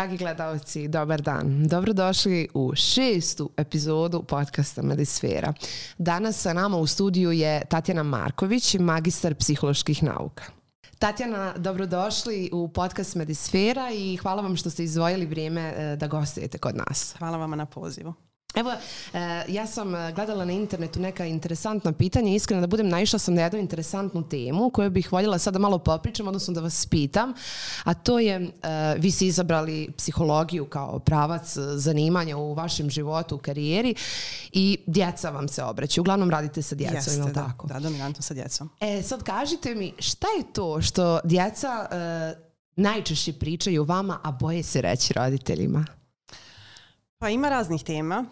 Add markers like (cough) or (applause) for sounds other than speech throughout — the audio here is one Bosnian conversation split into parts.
Dragi gledalci, dobar dan. Dobrodošli u šestu epizodu podcasta Medisfera. Danas sa nama u studiju je Tatjana Marković, magistar psiholoških nauka. Tatjana, dobrodošli u podcast Medisfera i hvala vam što ste izdvojili vrijeme eh, da gostujete kod nas. Hvala vama na pozivu. Evo, e, ja sam e, gledala na internetu neka interesantna pitanja. Iskreno da budem naišla sam na jednu interesantnu temu koju bih voljela sada malo popričam, odnosno da vas pitam. A to je, e, vi ste izabrali psihologiju kao pravac zanimanja u vašem životu, u karijeri i djeca vam se obraćaju. Uglavnom radite sa djecom, Jeste, ili da, tako? da, dominantno sa djecom. E, sad kažite mi, šta je to što djeca najčešće pričaju vama, a boje se reći roditeljima? Pa ima raznih tema.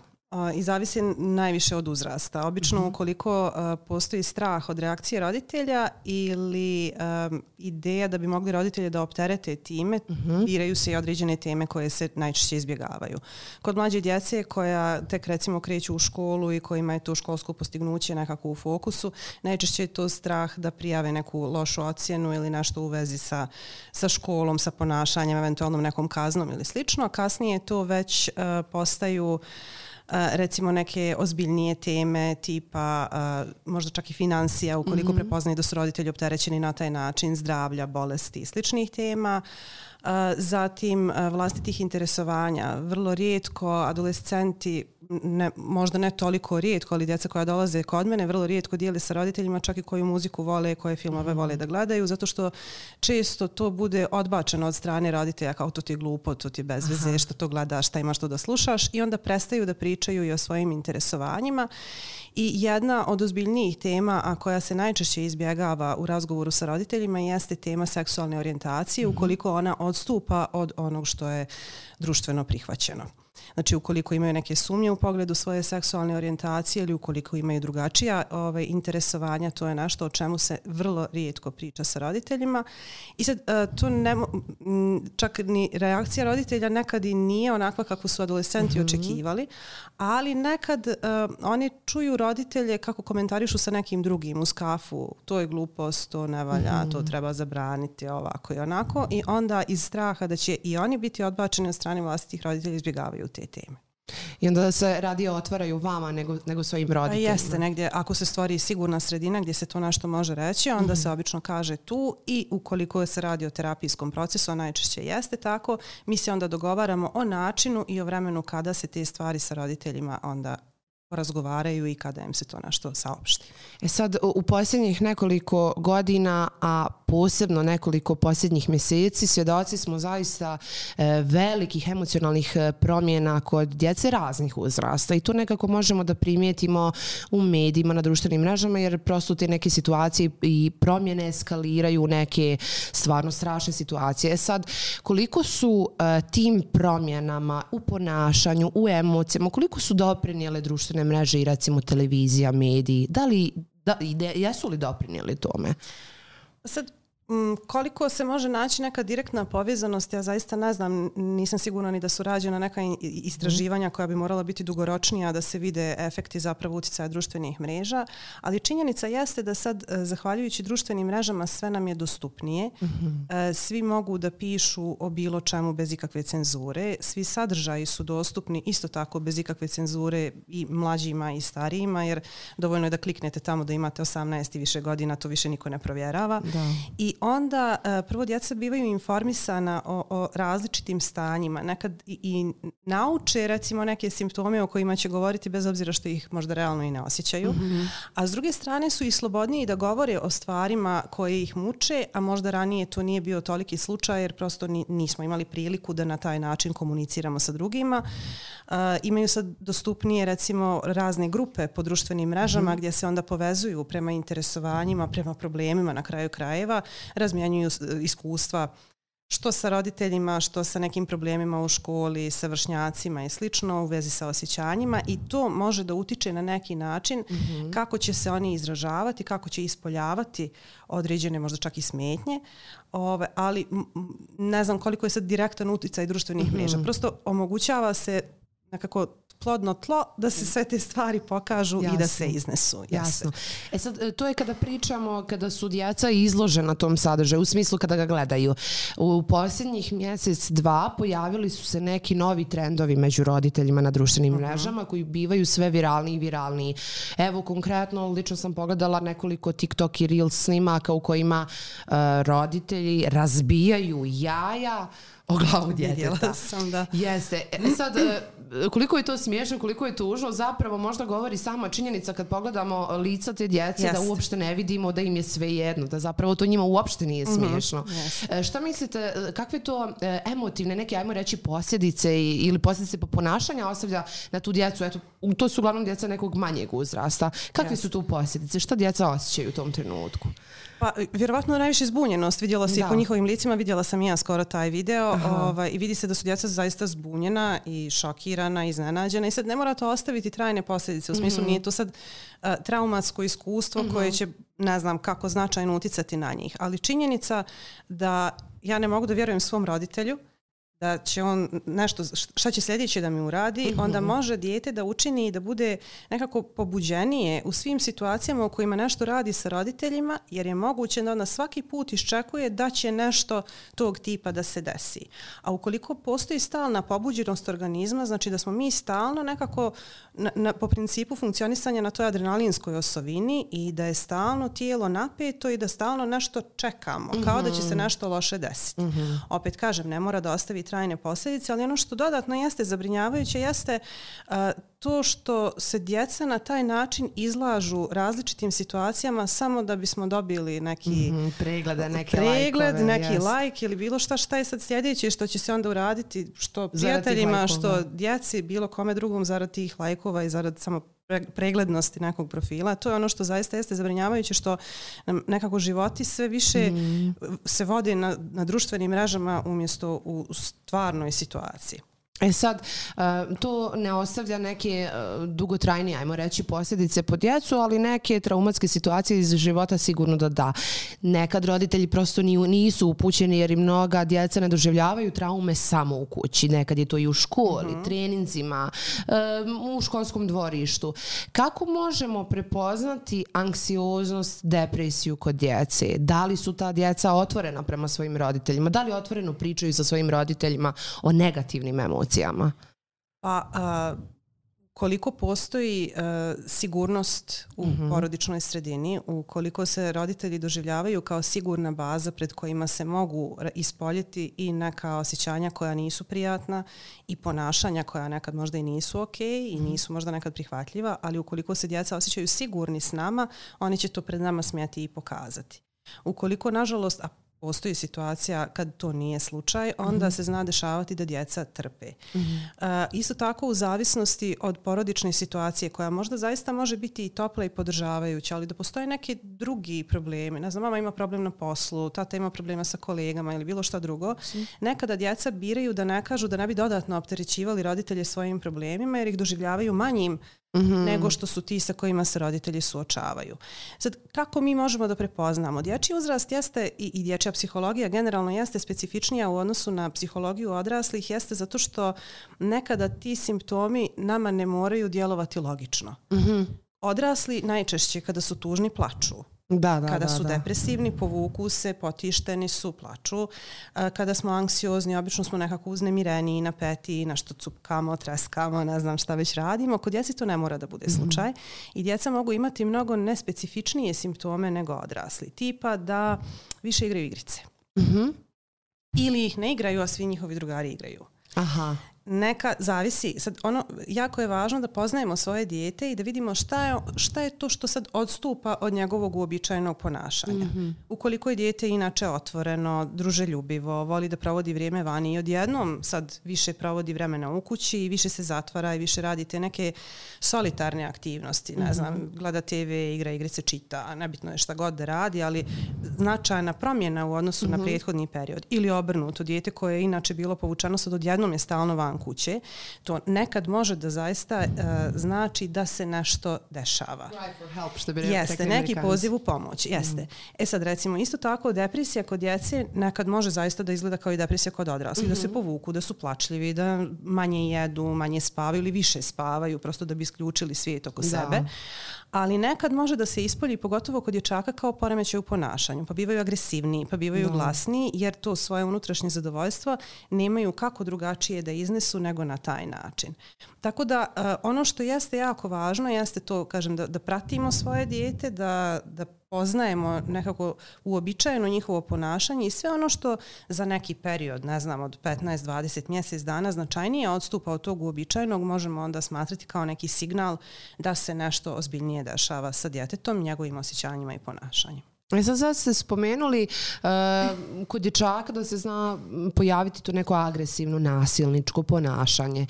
I zavisi najviše od uzrasta. Obično mhm. ukoliko postoji strah od reakcije roditelja ili ideja da bi mogli roditelje da opterete time, mhm. biraju se i određene teme koje se najčešće izbjegavaju. Kod mlađe djece koja tek recimo kreću u školu i kojima je to školsko postignuće nekako u fokusu, najčešće je to strah da prijave neku lošu ocjenu ili nešto u vezi sa, sa školom, sa ponašanjem, eventualnom nekom kaznom ili slično. Kasnije to već postaju recimo neke ozbiljnije teme tipa možda čak i financija ukoliko mm -hmm. prepoznaju da su roditelji opterećeni na taj način zdravlja, bolesti i sličnih tema. Zatim vlastitih interesovanja. Vrlo rijetko adolescenti ne, možda ne toliko rijetko, ali djeca koja dolaze kod mene vrlo rijetko dijeli sa roditeljima čak i koju muziku vole, koje filmove vole da gledaju, zato što često to bude odbačeno od strane roditelja kao to ti je glupo, to ti je bez veze, što to gledaš, šta imaš to da slušaš i onda prestaju da pričaju i o svojim interesovanjima. I jedna od ozbiljnijih tema, a koja se najčešće izbjegava u razgovoru sa roditeljima, jeste tema seksualne orijentacije, mhm. ukoliko ona odstupa od onog što je društveno prihvaćeno. Znači, ukoliko imaju neke sumnje u pogledu svoje seksualne orijentacije ili ukoliko imaju drugačija ovaj, interesovanja, to je nešto o čemu se vrlo rijetko priča sa roditeljima. I sad, e, to ne, čak ni reakcija roditelja nekad i nije onakva kako su adolescenti mm -hmm. očekivali, ali nekad uh, oni čuju roditelje kako komentarišu sa nekim drugim uz kafu, to je glupost, to ne valja, mm -hmm. to treba zabraniti, ovako i onako. I onda iz straha da će i oni biti odbačeni od strane vlastitih roditelja izbjegavaju te teme. I onda se radi otvaraju vama nego, nego svojim roditeljima. Pa jeste, negdje, ako se stvori sigurna sredina gdje se to nešto može reći, onda mm -hmm. se obično kaže tu i ukoliko se radi o terapijskom procesu, a najčešće jeste tako, mi se onda dogovaramo o načinu i o vremenu kada se te stvari sa roditeljima onda razgovaraju i kada im se to nešto saopšti. E sad, u posljednjih nekoliko godina, a posebno nekoliko posljednjih mjeseci, svjedoci smo zaista e, velikih emocionalnih e, promjena kod djece raznih uzrasta i to nekako možemo da primijetimo u medijima, na društvenim mrežama, jer prosto te neke situacije i promjene eskaliraju neke stvarno strašne situacije. E sad, koliko su e, tim promjenama u ponašanju, u emocijama, koliko su doprinijele društvene društvene mreže i recimo televizija, mediji, da li, da, jesu li doprinijeli tome? Sad, koliko se može naći neka direktna povezanost, ja zaista ne znam, nisam sigurna ni da su rađena neka istraživanja koja bi morala biti dugoročnija da se vide efekti zapravo utjecaja društvenih mreža, ali činjenica jeste da sad, e, zahvaljujući društvenim mrežama, sve nam je dostupnije. Mm Svi mogu da pišu o bilo čemu bez ikakve cenzure. Svi sadržaji su dostupni isto tako bez ikakve cenzure i mlađima i starijima, jer dovoljno je da kliknete tamo da imate 18 i više godina, to više niko ne provjerava. Da. I onda e, prvo djeca bivaju informisana o, o različitim stanjima. Nekad i, i nauče recimo neke simptome o kojima će govoriti bez obzira što ih možda realno i ne osjećaju. Mm -hmm. A s druge strane su i slobodniji da govore o stvarima koje ih muče, a možda ranije to nije bio toliki slučaj jer prosto ni, nismo imali priliku da na taj način komuniciramo sa drugima. Uh, imaju sad dostupnije recimo razne grupe po društvenim mrežama mm -hmm. gdje se onda povezuju prema interesovanjima, prema problemima na kraju krajeva razmijenjuju iskustva što sa roditeljima, što sa nekim problemima u školi, sa vršnjacima i slično u vezi sa osjećanjima i to može da utiče na neki način mm -hmm. kako će se oni izražavati, kako će ispoljavati određene možda čak i smetnje, ove, ali ne znam koliko je sad direktan uticaj društvenih mm -hmm. mreža. Prosto omogućava se nekako plodno tlo da se sve te stvari pokažu Jasno. i da se iznesu. Jasno. E sad, e, to je kada pričamo, kada su djeca izložena tom sadržaju, u smislu kada ga gledaju. U posljednjih mjesec, dva, pojavili su se neki novi trendovi među roditeljima na društvenim uh mhm. -huh. mrežama koji bivaju sve viralniji i viralniji. Evo, konkretno, lično sam pogledala nekoliko TikTok i Reels snimaka u kojima uh, roditelji razbijaju jaja o glavu djeteta. sam, da. Jeste. E sad, e, koliko je to smiješno, koliko je tužno, zapravo možda govori sama činjenica kad pogledamo lica te djece Jeste. da uopšte ne vidimo da im je sve jedno, da zapravo to njima uopšte nije mhm. smiješno. Mm -hmm. Šta mislite, kakve to emotivne, neke, ajmo reći, posljedice ili posljedice po ponašanja ostavlja na tu djecu? Eto, to su uglavnom djeca nekog manjeg uzrasta. Kakve Jeste. su tu posljedice? Šta djeca osjećaju u tom trenutku? Pa, vjerovatno najviše zbunjenost. Vidjela se i po njihovim licima, vidjela sam i ja skoro taj video ovaj, i vidi se da su djeca zaista zbunjena i šokirana, iznenađena i sad ne mora to ostaviti trajne posljedice. U smislu mm -hmm. nije to sad uh, traumatsko iskustvo mm -hmm. koje će, ne znam, kako značajno uticati na njih. Ali činjenica da ja ne mogu da vjerujem svom roditelju da će on nešto, šta će sljedeće da mi uradi, mm -hmm. onda može dijete da učini i da bude nekako pobuđenije u svim situacijama u kojima nešto radi sa roditeljima, jer je moguće da ona svaki put iščekuje da će nešto tog tipa da se desi. A ukoliko postoji stalna pobuđenost organizma, znači da smo mi stalno nekako na, na, po principu funkcionisanja na toj adrenalinskoj osovini i da je stalno tijelo napeto i da stalno nešto čekamo, mm -hmm. kao da će se mhm. nešto loše desiti. Mm -hmm. Opet kažem, ne mora da ostavi trajne posljedice, ali ono što dodatno jeste zabrinjavajuće jeste to što se djeca na taj način izlažu različitim situacijama samo da bismo dobili neki mm -hmm, preglede, neke pregled, lajkove, neki yes. like ili bilo šta šta je sad sljedeće što će se onda uraditi što prijateljima, što djeci, bilo kome drugom zarad tih lajkova i zarad samo preglednosti nekog profila. To je ono što zaista jeste zabrinjavajuće što nam nekako životi sve više mm. se vode na, na društvenim mrežama umjesto u stvarnoj situaciji. E sad, e, to ne ostavlja neke e, dugotrajnije, ajmo reći, posljedice po djecu, ali neke traumatske situacije iz života sigurno da da. Nekad roditelji prosto nisu upućeni jer i mnoga djeca ne doživljavaju traume samo u kući. Nekad je to i u školi, uh mhm. -huh. treninzima, e, u školskom dvorištu. Kako možemo prepoznati anksioznost, depresiju kod djece? Da li su ta djeca otvorena prema svojim roditeljima? Da li otvoreno pričaju sa svojim roditeljima o negativnim emocijama? Emocijama? Pa, a, koliko postoji a, sigurnost u mm -hmm. porodičnoj sredini, u koliko se roditelji doživljavaju kao sigurna baza pred kojima se mogu ispoljiti i neka osjećanja koja nisu prijatna i ponašanja koja nekad možda i nisu ok i mhm. nisu možda nekad prihvatljiva, ali ukoliko se djeca osjećaju sigurni s nama, oni će to pred nama smijati i pokazati. Ukoliko, nažalost, a postoji situacija kad to nije slučaj, onda mm -hmm. se zna dešavati da djeca trpe. Mm -hmm. uh, isto tako u zavisnosti od porodične situacije koja možda zaista može biti i topla i podržavajuća, ali da postoje neki drugi problemi. Ne znam, mama ima problem na poslu, tata ima problema sa kolegama ili bilo šta drugo. Mm. Nekada djeca biraju da ne kažu da ne bi dodatno opterećivali roditelje svojim problemima jer ih doživljavaju manjim mm -hmm. nego što su ti sa kojima se roditelji suočavaju. Sad, kako mi možemo da prepoznamo? Dječji uzrast jeste i, i dječja psihologija generalno jeste specifičnija u odnosu na psihologiju odraslih, jeste zato što nekada ti simptomi nama ne moraju djelovati logično. Mm -hmm. Odrasli najčešće kada su tužni plaču. Da, da, kada da, su da. depresivni, povuku se, potišteni su, plaču. Kada smo anksiozni, obično smo nekako uznemireni, napeti, nešto cupkamo, treskamo, ne znam šta već radimo. Kod djeci to ne mora da bude mhm. slučaj. Mm -hmm. I djeca mogu imati mnogo nespecifičnije simptome nego odrasli. Tipa da više igraju igrice. Mm -hmm. Ili ih ne igraju, a svi njihovi drugari igraju. Aha neka zavisi sad ono jako je važno da poznajemo svoje dijete i da vidimo šta je šta je to što sad odstupa od njegovog uobičajenog ponašanja. Mm -hmm. Ukoliko je dijete inače otvoreno, druželjubivo, voli da provodi vrijeme vani i odjednom sad više provodi vremena u kući i više se zatvara i više radi te neke solitarne aktivnosti, ne mm -hmm. znam, gleda TV, igra igrice, čita, nebitno je šta god da radi, ali značajna promjena u odnosu mm -hmm. na mhm. prethodni period ili obrnuto dijete koje je inače bilo povučeno sad odjednom je stalno van kuće, to nekad može da zaista uh, znači da se nešto dešava. help, što bi jeste, neki poziv u pomoć, jeste. Mm. E sad recimo, isto tako depresija kod djece nekad može zaista da izgleda kao i depresija kod odraslih, mm -hmm. da se mhm. povuku, da su plačljivi, da manje jedu, manje spavaju ili više spavaju, prosto da bi isključili svijet oko da. sebe ali nekad može da se ispolji pogotovo kod dječaka kao poremećaj u ponašanju, pa bivaju agresivniji, pa bivaju da. glasniji jer to svoje unutrašnje zadovoljstvo nemaju kako drugačije da iznesu nego na taj način. Tako da uh, ono što jeste jako važno jeste to kažem da, da pratimo svoje dijete, da, da poznajemo nekako uobičajeno njihovo ponašanje i sve ono što za neki period, ne znam, od 15-20 mjesec dana značajnije odstupa od tog uobičajenog, možemo onda smatrati kao neki signal da se nešto ozbiljnije dešava sa djetetom, njegovim osjećanjima i ponašanjem. E sad, sad ste spomenuli uh, kod dječaka da se zna pojaviti to neko agresivno, nasilničko ponašanje.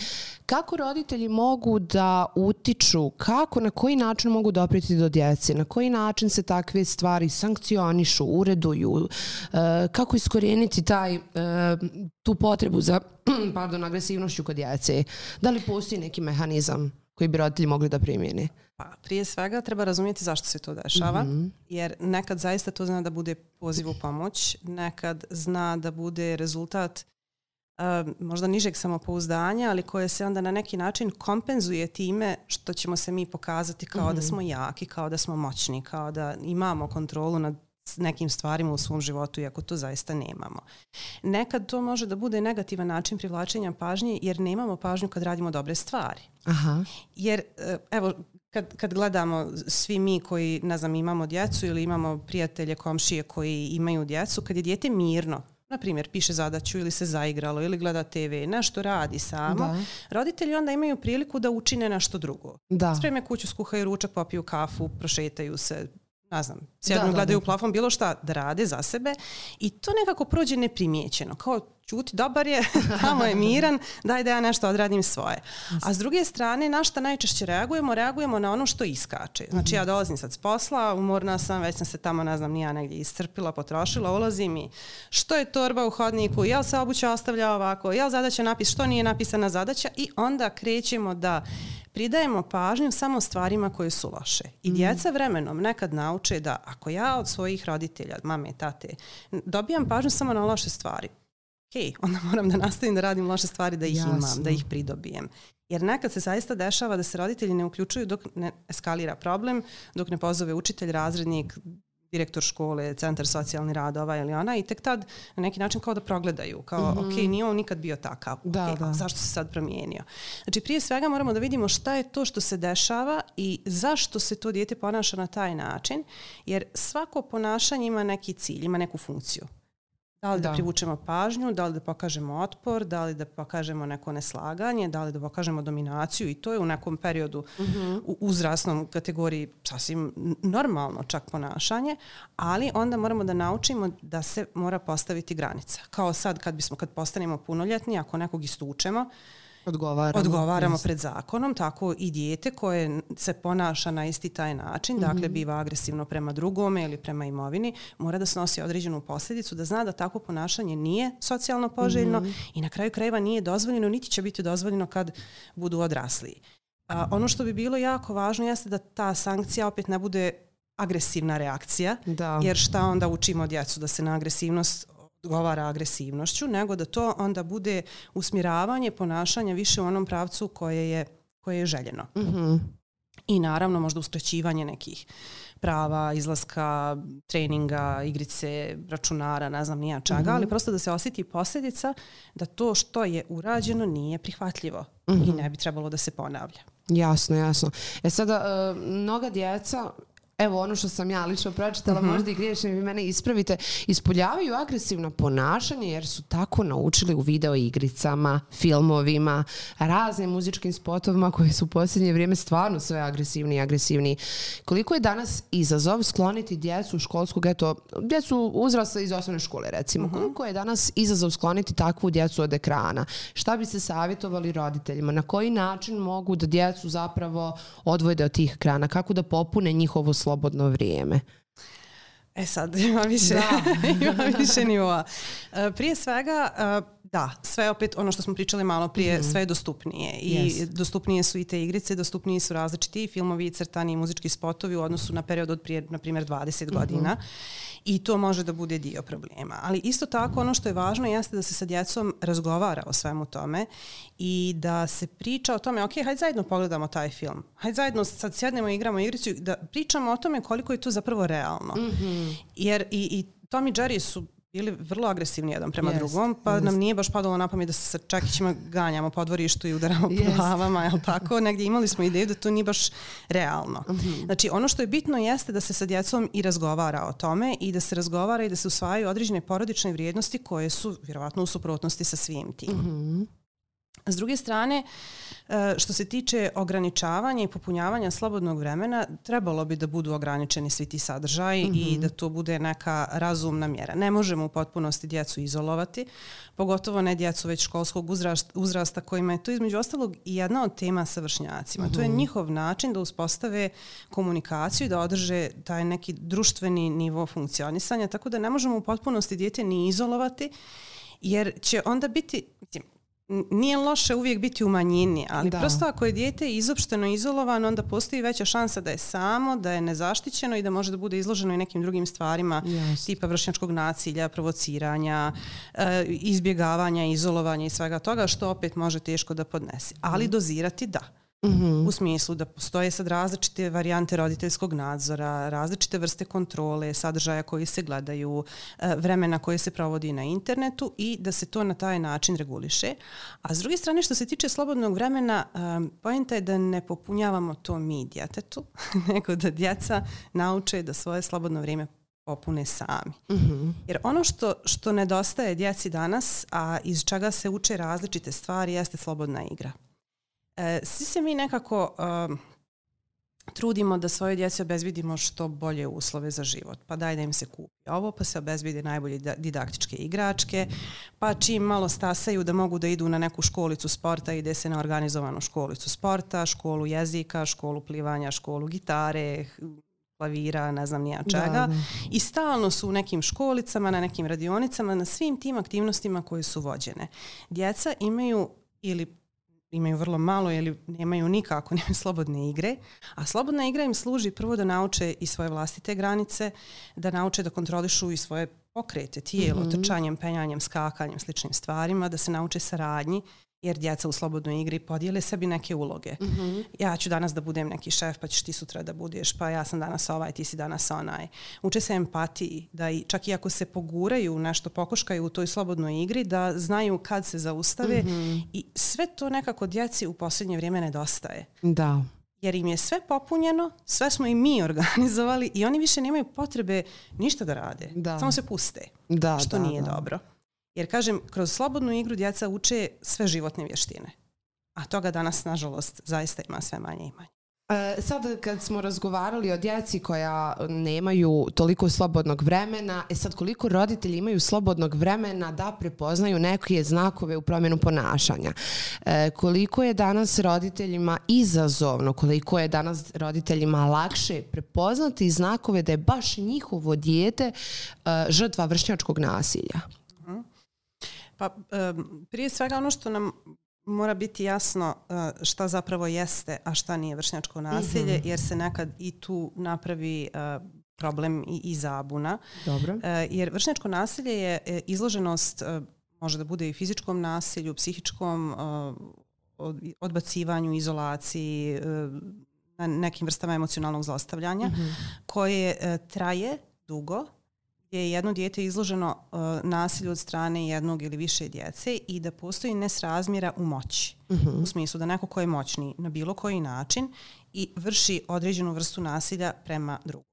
Kako roditelji mogu da utiču, kako, na koji način mogu dopriti do djece, na koji način se takve stvari sankcionišu, ureduju, uh, kako iskorijeniti taj, uh, tu potrebu za (clears throat) pardon, agresivnošću kod djece? Da li postoji neki mehanizam koji bi roditelji mogli da primjeni? Pa, prije svega treba razumjeti zašto se to dešava, mm -hmm. jer nekad zaista to zna da bude poziv u pomoć, nekad zna da bude rezultat uh, možda nižeg samopouzdanja, ali koje se onda na neki način kompenzuje time što ćemo se mi pokazati kao mm -hmm. da mhm. smo jaki, kao da smo moćni, kao da imamo kontrolu nad nekim stvarima u svom životu, iako to zaista nemamo. Nekad to može da bude negativan način privlačenja pažnje, jer nemamo pažnju kad radimo dobre stvari. Aha. Jer, e, evo, kad, kad gledamo svi mi koji, ne znam, imamo djecu ili imamo prijatelje, komšije koji imaju djecu, kad je dijete mirno, na primjer, piše zadaću ili se zaigralo ili gleda TV, nešto radi samo, da. roditelji onda imaju priliku da učine nešto drugo. Da. Spreme kuću, skuhaju ručak, popiju kafu, prošetaju se, ne znam, sjednu, gledaju u plafon, bilo šta da rade za sebe i to nekako prođe neprimjećeno. Kao čuti, dobar je, (laughs) tamo je miran, daj da ja nešto odradim svoje. A s druge strane, na šta najčešće reagujemo? Reagujemo na ono što iskače. Znači ja dolazim sad s posla, umorna sam, već sam se tamo, ne znam, nija negdje iscrpila, potrošila, ulazim i što je torba u hodniku, jel se obuća ostavlja ovako, jel zadaća napis, što nije napisana zadaća i onda krećemo da pridajemo pažnju samo stvarima koje su loše. I mm. djeca vremenom nekad nauče da ako ja od svojih roditelja, mame, tate, dobijam pažnju samo na loše stvari, ok, (laughs) onda moram da nastavim da radim loše stvari da ih Jasno. imam, da ih pridobijem. Jer nekad se zaista dešava da se roditelji ne uključuju dok ne eskalira problem, dok ne pozove učitelj, razrednik, direktor škole, centar socijalni rad, ova ili ona i tek tad na neki način kao da progledaju, kao mm -hmm. ok, nije on nikad bio takav, da, okay, da. zašto se sad promijenio. Znači prije svega moramo da vidimo šta je to što se dešava i zašto se to dijete ponaša na taj način, jer svako ponašanje ima neki cilj, ima neku funkciju. Da li da. da privučemo pažnju, da li da pokažemo otpor, da li da pokažemo neko neslaganje, da li da pokažemo dominaciju i to je u nekom periodu uh mhm. -huh. u uzrasnom kategoriji sasvim normalno čak ponašanje, ali onda moramo da naučimo da se mora postaviti granica. Kao sad kad bismo kad postanemo punoljetni, ako nekog istučemo, odgovaramo, odgovaramo pred zakonom, tako i dijete koje se ponaša na isti taj način, mm -hmm. dakle biva agresivno prema drugome ili prema imovini, mora da snosi određenu posljedicu, da zna da tako ponašanje nije socijalno poželjno mm -hmm. i na kraju krajeva nije dozvoljeno, niti će biti dozvoljeno kad budu odrasli. A, ono što bi bilo jako važno jeste da ta sankcija opet ne bude agresivna reakcija, da. jer šta onda učimo djecu da se na agresivnost odgovara agresivnošću, nego da to onda bude usmjeravanje ponašanja više u onom pravcu koje je, koje je željeno. Mm -hmm. I naravno možda uskraćivanje nekih prava, izlaska, treninga, igrice, računara, ne znam nija čega, mm -hmm. ali prosto da se osjeti posljedica da to što je urađeno nije prihvatljivo mm -hmm. i ne bi trebalo da se ponavlja. Jasno, jasno. E sada, uh, mnoga djeca evo ono što sam ja lično pročitala, mhm. -huh. možda i griješim vi mene ispravite, ispoljavaju agresivno ponašanje jer su tako naučili u video igricama, filmovima, raznim muzičkim spotovima koji su u posljednje vrijeme stvarno sve agresivni i agresivni. Koliko je danas izazov skloniti djecu školskog, eto, djecu uzrasta iz osnovne škole recimo, mhm. -huh. koliko je danas izazov skloniti takvu djecu od ekrana? Šta bi se savjetovali roditeljima? Na koji način mogu da djecu zapravo odvojde od tih ekrana? Kako da popune njihovo slobodno vrijeme? E sad, (laughs) ima više, (laughs) ima više nivoa. E, prije svega, e, Da, sve opet ono što smo pričali malo prije, mm -hmm. sve je dostupnije. I yes. dostupnije su i te igrice, dostupnije su različiti filmovi, crtani i muzički spotovi u odnosu na period od prije, na primjer, 20 mm -hmm. godina. I to može da bude dio problema. Ali isto tako ono što je važno jeste da se sa djecom razgovara o svemu tome i da se priča o tome, ok, hajde zajedno pogledamo taj film. Hajde zajedno sad sjednemo i igramo igricu da pričamo o tome koliko je to zapravo realno. Mm -hmm. Jer i, i Tom i Jerry su bili vrlo agresivni jedan prema yes, drugom, pa yes. nam nije baš padalo na pamet da se sa čekićima ganjamo po dvorištu i udaramo yes. po glavama, jel tako? Negdje imali smo ideju da to nije baš realno. Mm -hmm. Znači, ono što je bitno jeste da se sa djecom i razgovara o tome i da se razgovara i da se usvajaju određene porodične vrijednosti koje su vjerovatno u suprotnosti sa svim tim. Mm -hmm. S druge strane, e, što se tiče ograničavanja i popunjavanja slobodnog vremena, trebalo bi da budu ograničeni svi ti sadržaji mm -hmm. i mhm. da to bude neka razumna mjera. Ne možemo u potpunosti djecu izolovati, pogotovo ne djecu već školskog uzrasta, uzrasta kojima je to između ostalog i jedna od tema sa vršnjacima. Mm -hmm. To je mhm. njihov način da uspostave komunikaciju i da održe taj neki društveni nivo funkcionisanja, tako da ne možemo u potpunosti djete ni izolovati, jer će onda biti, nije loše uvijek biti u manjini, ali da. prosto ako je dijete izopšteno izolovano, onda postoji veća šansa da je samo, da je nezaštićeno i da može da bude izloženo i nekim drugim stvarima yes. tipa vršnjačkog nasilja, provociranja, e, izbjegavanja, izolovanja i svega toga, što opet može teško da podnese. Ali dozirati da. Mm -hmm. U smislu da postoje sad različite varijante roditeljskog nadzora, različite vrste kontrole, sadržaja koji se gledaju, e, vremena koje se provodi na internetu i da se to na taj način reguliše. A s druge strane što se tiče slobodnog vremena, um, pojenta je da ne popunjavamo to mi djetetu, (laughs) nego da djeca nauče da svoje slobodno vrijeme popune sami. Mm -hmm. Jer ono što, što nedostaje djeci danas, a iz čega se uče različite stvari, jeste slobodna igra. E, svi se mi nekako um, trudimo da svoje djece obezbidimo što bolje uslove za život. Pa daj da im se kupi ovo, pa se obezbide najbolje didaktičke igračke, pa čim malo stasaju da mogu da idu na neku školicu sporta, ide se na organizovanu školicu sporta, školu jezika, školu plivanja, školu gitare, klavira, ne znam nija čega. Da, da. I stalno su u nekim školicama, na nekim radionicama, na svim tim aktivnostima koje su vođene. Djeca imaju ili imaju vrlo malo ili nemaju nikako (laughs) nemaju slobodne igre, a slobodna igra im služi prvo da nauče i svoje vlastite granice, da nauče da kontrolišu i svoje pokrete, tijelo, mm -hmm. trčanjem, penjanjem, skakanjem, sličnim stvarima, da se nauče saradnji jer djeca u slobodnoj igri podijele sebi neke uloge. Mm -hmm. Ja ću danas da budem neki šef, pa ćeš ti sutra da budeš, pa ja sam danas ovaj, ti si danas onaj. Uče se empatiji, da i, čak i ako se poguraju, nešto pokoškaju u toj slobodnoj igri, da znaju kad se zaustave mm -hmm. i sve to nekako djeci u posljednje vrijeme nedostaje. Da. Jer im je sve popunjeno, sve smo i mi (laughs) organizovali i oni više nemaju potrebe ništa da rade. Da. Samo se puste, da, što da, nije da. dobro. Jer kažem, kroz slobodnu igru djeca uče sve životne vještine. A toga danas, nažalost, zaista ima sve manje i manje. E, sad kad smo razgovarali o djeci koja nemaju toliko slobodnog vremena, e sad koliko roditelji imaju slobodnog vremena da prepoznaju neke znakove u promjenu ponašanja. E, koliko je danas roditeljima izazovno, koliko je danas roditeljima lakše prepoznati znakove da je baš njihovo dijete e, žrtva vršnjačkog nasilja? Pa prije svega ono što nam mora biti jasno e, šta zapravo jeste, a šta nije vršnjačko nasilje, mm -hmm. jer se nekad i tu napravi e, problem i, i zabuna. Dobro. E, jer vršnjačko nasilje je izloženost, može da bude i fizičkom nasilju, psihičkom odbacivanju, izolaciji, na nekim vrstama emocionalnog zlostavljanja, mm -hmm. koje traje dugo, je jedno dijete izloženo uh, nasilju od strane jednog ili više djece i da postoji nesrazmjera u moći. Uh mhm. -huh. U smislu da neko ko je moćni na bilo koji način i vrši određenu vrstu nasilja prema drugom.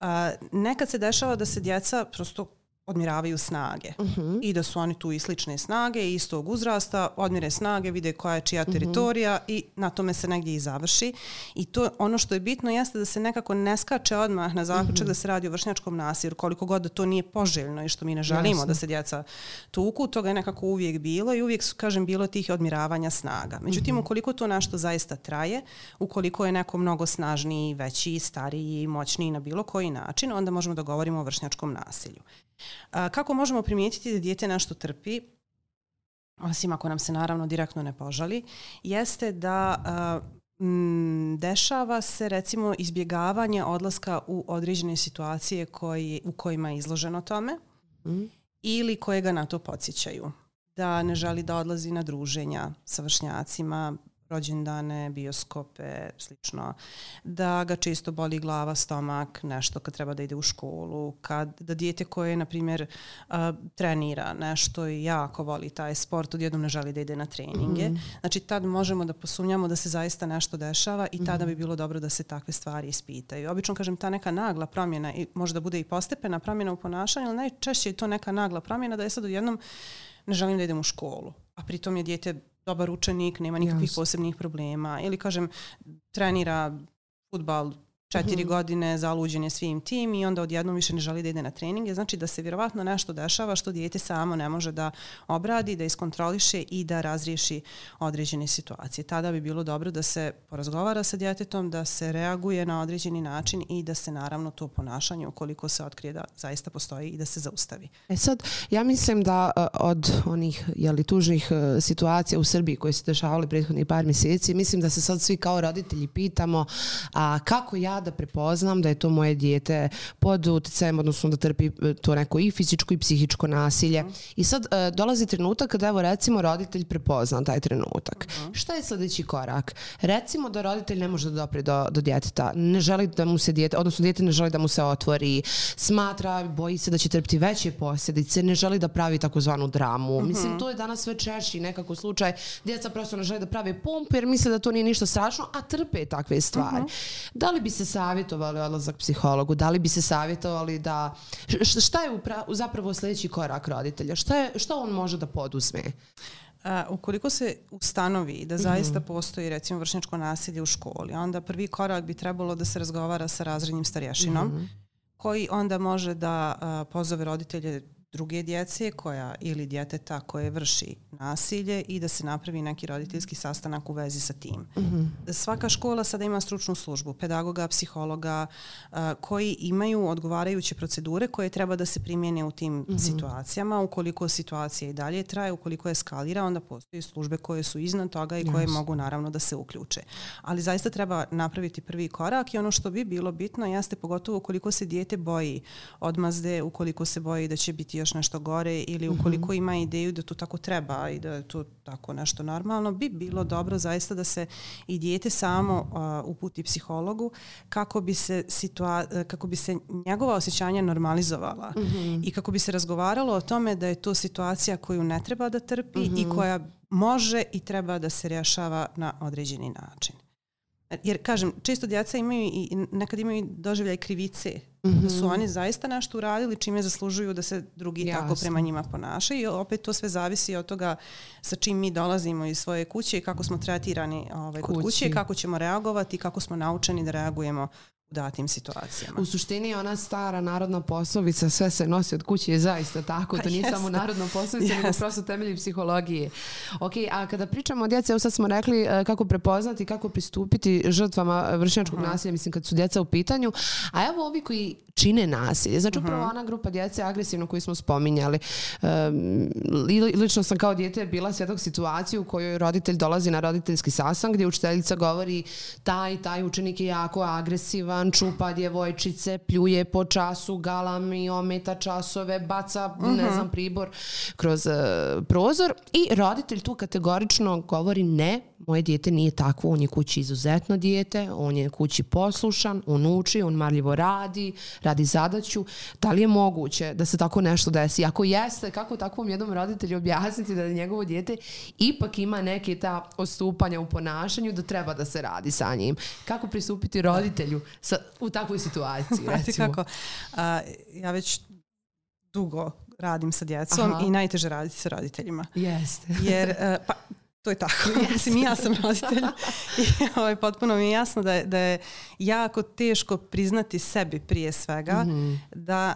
Uh, nekad se dešava da se djeca prosto odmiravaju snage uh -huh. i da su oni tu i slične snage istog uzrasta, odmire snage, vide koja je čija mhm. teritorija uh -huh. i na tome se negdje i završi. I to ono što je bitno jeste da se nekako ne skače odmah na zaključak uh mhm. -huh. da se radi o vršnjačkom nasiru, koliko god da to nije poželjno i što mi ne želimo Jasne. da se djeca tuku, toga je nekako uvijek bilo i uvijek su, kažem, bilo tih odmiravanja snaga. Međutim, uh mhm. -huh. ukoliko to našto zaista traje, ukoliko je neko mnogo snažniji, veći, stariji, moćniji na bilo koji način, onda možemo da govorimo o vršnjačkom nasilju. A, kako možemo primijetiti da dijete nešto trpi? osim ako nam se naravno direktno ne požali, jeste da dešava se recimo izbjegavanje odlaska u određene situacije koji, u kojima je izloženo tome mm. ili koje ga na to podsjećaju da ne želi da odlazi na druženja sa vršnjacima, rođendane, bioskope, slično, da ga često boli glava, stomak, nešto kad treba da ide u školu, kad, da dijete koje, na primjer, uh, trenira nešto i jako voli taj sport, odjednom ne želi da ide na treninge. Mm -hmm. Znači, tad možemo da posumnjamo da se zaista nešto dešava i tada mm -hmm. bi bilo dobro da se takve stvari ispitaju. Obično, kažem, ta neka nagla promjena, i možda bude i postepena promjena u ponašanju, ali najčešće je to neka nagla promjena da je sad odjednom ne želim da idem u školu, a pritom je dijete dobar učenik, nema nikakvih yes. posebnih problema. Ili kažem, trenira futbal četiri mm -hmm. godine zaluđen je svim tim i onda odjednom više ne želi da ide na treninge. Znači da se vjerovatno nešto dešava što dijete samo ne može da obradi, da iskontroliše i da razriješi određene situacije. Tada bi bilo dobro da se porazgovara sa djetetom, da se reaguje na određeni način i da se naravno to ponašanje ukoliko se otkrije da zaista postoji i da se zaustavi. E sad, ja mislim da e, od onih jeli, tužnih e, situacija u Srbiji koje se dešavali prethodnih par mjeseci, mislim da se sad svi kao roditelji pitamo a kako ja da prepoznam da je to moje dijete pod utjecajem, odnosno da trpi e, to neko i fizičko i psihičko nasilje. Mm. I sad uh, dolazi trenutak kada evo recimo roditelj prepozna taj trenutak. Mm. Šta je sljedeći korak? Recimo da roditelj ne može da dopre do, do djeteta, ne želi da mu se dijete, odnosno dijete ne želi da mu se otvori, smatra, boji se da će trpiti veće posljedice, ne želi da pravi takozvanu dramu. Mm -hmm. Mislim, to je danas sve češći nekako slučaj. Djeca prosto ne žele da prave pompu jer misle da to nije ništa strašno, a trpe takve stvari. Mm -hmm. Da li bi se savjetovali odlazak psihologu? Da li bi se savjetovali da... Šta je upra... zapravo sljedeći korak roditelja? Šta, je, šta on može da poduzme? A, ukoliko se ustanovi da zaista -hmm. postoji recimo vršnjačko nasilje u školi, onda prvi korak bi trebalo da se razgovara sa razrednim starješinom, mm -hmm. koji onda može da a, pozove roditelje druge djece koja ili djeteta koje vrši nasilje i da se napravi neki roditeljski sastanak u vezi sa tim. Mm -hmm. Svaka škola sada ima stručnu službu, pedagoga, psihologa uh, koji imaju odgovarajuće procedure koje treba da se primjene u tim mm -hmm. situacijama. Ukoliko situacija i dalje traje, ukoliko je skalira, onda postoje službe koje su iznad toga i koje yes. mogu naravno da se uključe. Ali zaista treba napraviti prvi korak i ono što bi bilo bitno jeste pogotovo ukoliko se dijete boji odmazde, ukoliko se boji da će biti još nešto gore ili ukoliko mm -hmm. ima ideju da to tako treba i da je to tako nešto normalno, bi bilo dobro zaista da se i dijete samo uh, uputi psihologu kako bi se situa kako bi se njegova osjećanja normalizovala mm -hmm. i kako bi se razgovaralo o tome da je to situacija koju ne treba da trpi mm -hmm. i mhm. koja može i treba da se rješava na određeni način. Jer, kažem, često djeca imaju i nekad imaju doživljaj krivice. Mm -hmm. Da su oni zaista nešto uradili čime zaslužuju da se drugi Jasne. tako prema njima ponašaju. I opet to sve zavisi od toga sa čim mi dolazimo iz svoje kuće i kako smo tretirani ovaj, kod kuće, kako ćemo reagovati, kako smo naučeni da reagujemo datim situacijama. U suštini ona stara narodna poslovica sve se nosi od kuće je zaista tako. To nije samo narodna poslovica, nego prosto temelji psihologije. Ok, a kada pričamo o djece, evo sad smo rekli e, kako prepoznati, kako pristupiti žrtvama vršnjačkog nasilja, mislim kad su djeca u pitanju. A evo ovi koji čine nasilje. Znači upravo uh -huh. ona grupa djece agresivno koju smo spominjali. Um, lično sam kao djete bila svjedok situaciju u kojoj roditelj dolazi na roditeljski sasang gdje učiteljica govori taj, taj učenik je jako agresivan, čupa djevojčice, pljuje po času, galami, ometa časove, baca, uh -huh. ne znam, pribor kroz uh, prozor i roditelj tu kategorično govori ne, moje dijete nije takvo, on je kući izuzetno dijete, on je kući poslušan, on uči, on marljivo radi, radi zadaću. Da li je moguće da se tako nešto desi? Ako jeste, kako takvom jednom roditelju objasniti da njegovo dijete ipak ima neke ta ostupanja u ponašanju da treba da se radi sa njim? Kako pristupiti roditelju sa, u takvoj situaciji? (laughs) Recimo? kako? A, ja već dugo radim sa djecom Aha. i najteže raditi sa roditeljima. Jeste. Jer, uh, pa, to je tako. (laughs) Yes. Mislim, ja sam roditelj i ovaj, potpuno mi je jasno da je, da je jako teško priznati sebi prije svega mm -hmm. da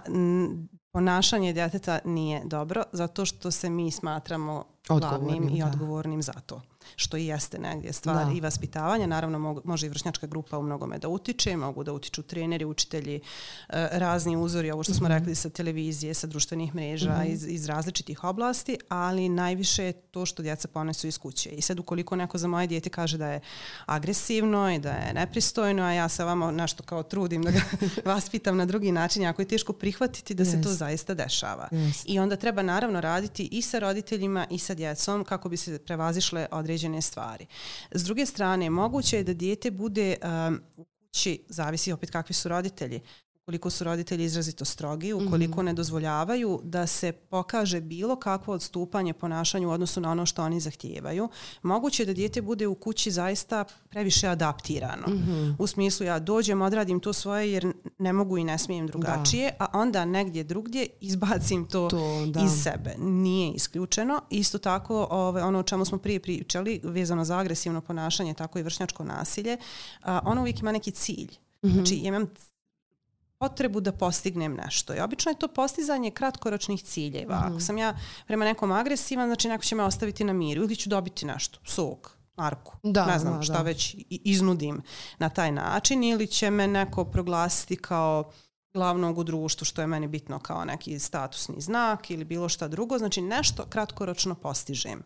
ponašanje djeteta nije dobro zato što se mi smatramo glavnim i odgovornim za to. Što i jeste negdje stvar Da. i vaspitavanja. Naravno može i vršnjačka grupa u mnogome da utiče, mogu da utiču treneri, učitelji, e, razni uzori, ovo što smo rekli sa televizije, sa društvenih mreža, iz, iz različitih oblasti, ali najviše je to što djeca ponesu iz kuće. I sad ukoliko neko za moje dijete kaže da je agresivno i da je nepristojno, a ja se vama nešto kao trudim da ga (laughs) vaspitam na drugi način, jako je teško prihvatiti da se to zaista dešava. Jest. I onda treba naravno raditi i sa roditeljima i sa djecom kako bi se prevazišle određene stvari. S druge strane, moguće je da dijete bude um, u kući, zavisi opet kakvi su roditelji, ukoliko su roditelji izrazito strogi, ukoliko ne dozvoljavaju da se pokaže bilo kakvo odstupanje ponašanju u odnosu na ono što oni zahtijevaju, moguće je da dijete bude u kući zaista previše adaptirano. U smislu ja dođem, odradim to svoje jer ne mogu i ne smijem drugačije, a onda negdje drugdje izbacim to, To, da. iz sebe. Nije isključeno. Isto tako ovaj, ono o čemu smo prije pričali vezano za agresivno ponašanje, tako i vršnjačko nasilje, a, ono uvijek ima neki cilj. Znači ja imam potrebu da postignem nešto. I obično je to postizanje kratkoročnih ciljeva. Ako sam ja prema nekom agresivan, znači neko će me ostaviti na miru ili ću dobiti nešto, sok, marku, Da, ne znam da, šta da. već iznudim na taj način ili će me neko proglasiti kao glavnog u društvu što je meni bitno kao neki statusni znak ili bilo šta drugo, znači nešto kratkoročno postižem.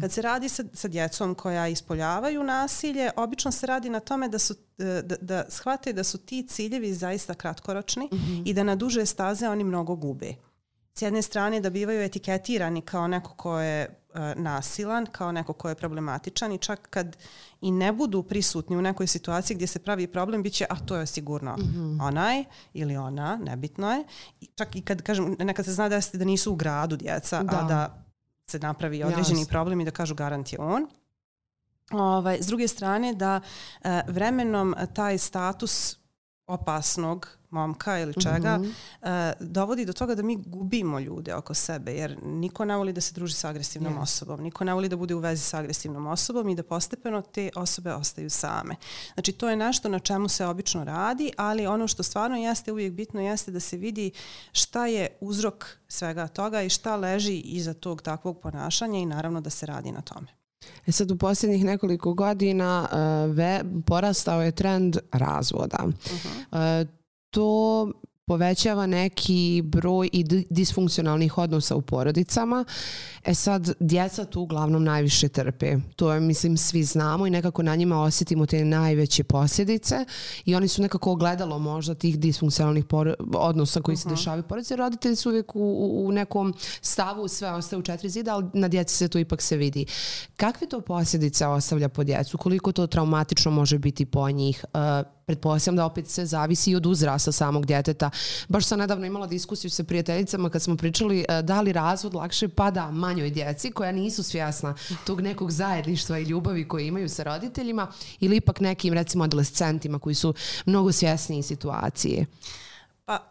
Kad se radi sa, sa djecom koja ispoljavaju nasilje, obično se radi na tome da su e, da, da shvate da su ti ciljevi zaista kratkoročni i da na duže staze oni mnogo gube. S jedne strane da bivaju etiketirani kao neko ko je e, nasilan, kao neko ko je problematičan i čak kad i ne budu prisutni u nekoj situaciji gdje se pravi problem, bit će, a to je sigurno onaj ili ona, nebitno je. I čak i kad kažem, nekad se zna desiti da nisu u gradu djeca, Da. a da se napravi određeni Jasno. problem i da kažu garant je on. Ovaj, s druge strane da e, vremenom taj status opasnog momka ili čega e, dovodi do toga da mi gubimo ljude oko sebe jer niko ne voli da se druži sa agresivnom Yes. osobom, niko ne voli da bude u vezi sa agresivnom osobom i da postepeno te osobe ostaju same. Znači to je nešto na čemu se obično radi, ali ono što stvarno jeste uvijek bitno jeste da se vidi šta je uzrok svega toga i šta leži iza tog takvog ponašanja i naravno da se radi na tome. E sad u posljednjih nekoliko godina e, ve, porastao je trend razvoda. E, to povećava neki broj i di- disfunkcionalnih odnosa u porodicama. E sad, djeca tu uglavnom najviše trpe. To je, mislim, svi znamo i nekako na njima osjetimo te najveće posljedice i oni su nekako ogledalo možda tih disfunkcionalnih odnosa koji se dešavaju u porodici. Roditelji su uvijek u, u, nekom stavu, sve ostaje u četiri zida, ali na djeci se to ipak se vidi. Kakve to posljedice ostavlja po djecu? Koliko to traumatično može biti po njih? E, pretpostavljam da opet se zavisi i od uzrasta samog djeteta. Baš sam nedavno imala diskusiju sa prijateljicama kad smo pričali e, da li razvod lakše pada manjoj djeci koja nisu svjesna tog nekog zajedništva i ljubavi koje imaju sa roditeljima ili ipak nekim recimo adolescentima koji su mnogo svjesniji situacije. Pa, (laughs)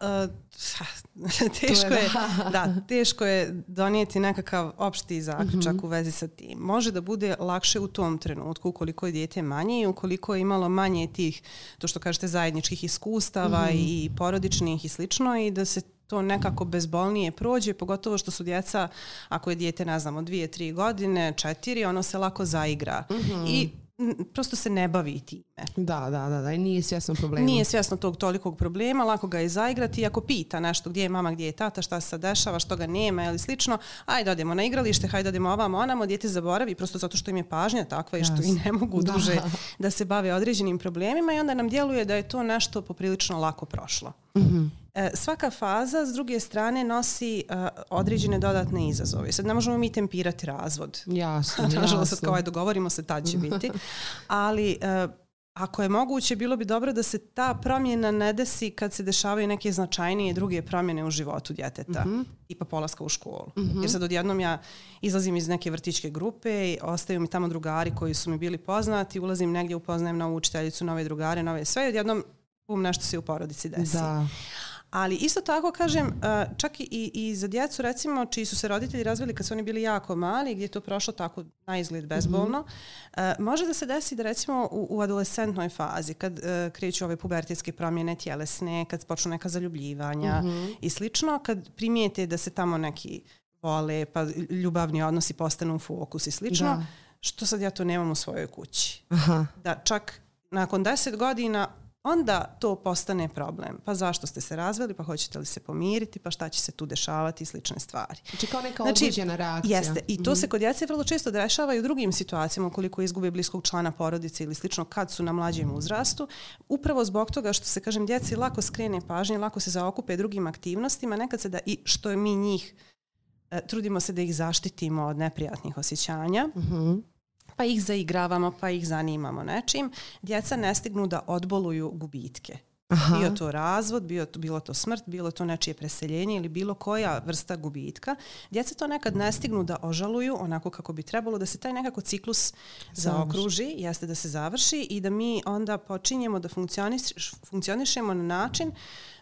e, teško je, (laughs) da, teško je donijeti nekakav opšti zaključak u vezi sa tim. Može da bude lakše u tom trenutku ukoliko je dijete manje i ukoliko je imalo manje tih, to što kažete, zajedničkih iskustava i porodičnih i slično i da se to nekako bezbolnije prođe, pogotovo što su djeca, ako je dijete, ne znamo, dvije, tri godine, četiri, ono se lako zaigra. I m, prosto se ne bavi time. Da, da, da, da, i nije svjesno problema. Nije svjesno tog tolikog problema, lako ga je zaigrati ako pita nešto gdje je mama, gdje je tata, šta se dešava, što ga nema ili slično, ajde odemo na igralište, hajde odemo ovamo, onamo, dijete zaboravi prosto zato što im je pažnja takva i što i ne mogu Da. duže da se bave određenim problemima i onda nam djeluje da je to nešto poprilično lako prošlo. Mhm. E, svaka faza s druge strane nosi e, određene dodatne izazove. Sad ne možemo mi tempirati razvod. Jasno, (laughs) Nažalost, sad jasno. kao aj dogovorimo se, tad će biti. Ali e, ako je moguće, bilo bi dobro da se ta promjena ne desi kad se dešavaju neke značajnije druge promjene u životu djeteta, tipa polaska u školu. Jer sad odjednom ja izlazim iz neke vrtićke grupe i ostaju mi tamo drugari koji su mi bili poznati, ulazim negdje, upoznajem novu učiteljicu, nove drugare, nove sve i odjednom bum, nešto se u porodici desi. Da. Ali isto tako kažem, uh, čak i, i za djecu recimo čiji su se roditelji razvili kad su oni bili jako mali, gdje je to prošlo tako na izgled bezbolno, uh, može da se desi da recimo u, u adolescentnoj fazi, kad uh, kreću ove pubertetske promjene tjelesne, kad počnu neka zaljubljivanja i slično, kad primijete da se tamo neki vole, pa ljubavni odnosi postanu u fokus i slično, Da. što sad ja to nemam u svojoj kući. Aha. Da čak nakon deset godina onda to postane problem. Pa zašto ste se razveli, pa hoćete li se pomiriti, pa šta će se tu dešavati i slične stvari. Znači kao neka znači, odluđena reakcija. Jeste. I to mm -hmm. se kod djece vrlo često dešava i u drugim situacijama ukoliko izgube bliskog člana porodice ili slično kad su na mlađem uzrastu. Upravo zbog toga što se, kažem, djeci lako skrene pažnje, lako se zaokupe drugim aktivnostima, nekad se da i što mi njih e, trudimo se da ih zaštitimo od neprijatnih osjećanja. Mm -hmm pa ih zaigravamo, pa ih zanimamo nečim, djeca ne stignu da odboluju gubitke. Aha. Bio to razvod, bio to, bilo to smrt, bilo to nečije preseljenje ili bilo koja vrsta gubitka. Djeca to nekad ne stignu da ožaluju onako kako bi trebalo, da se taj nekako ciklus zaokruži, jeste da se završi i da mi onda počinjemo da funkcioniš, funkcionišemo na način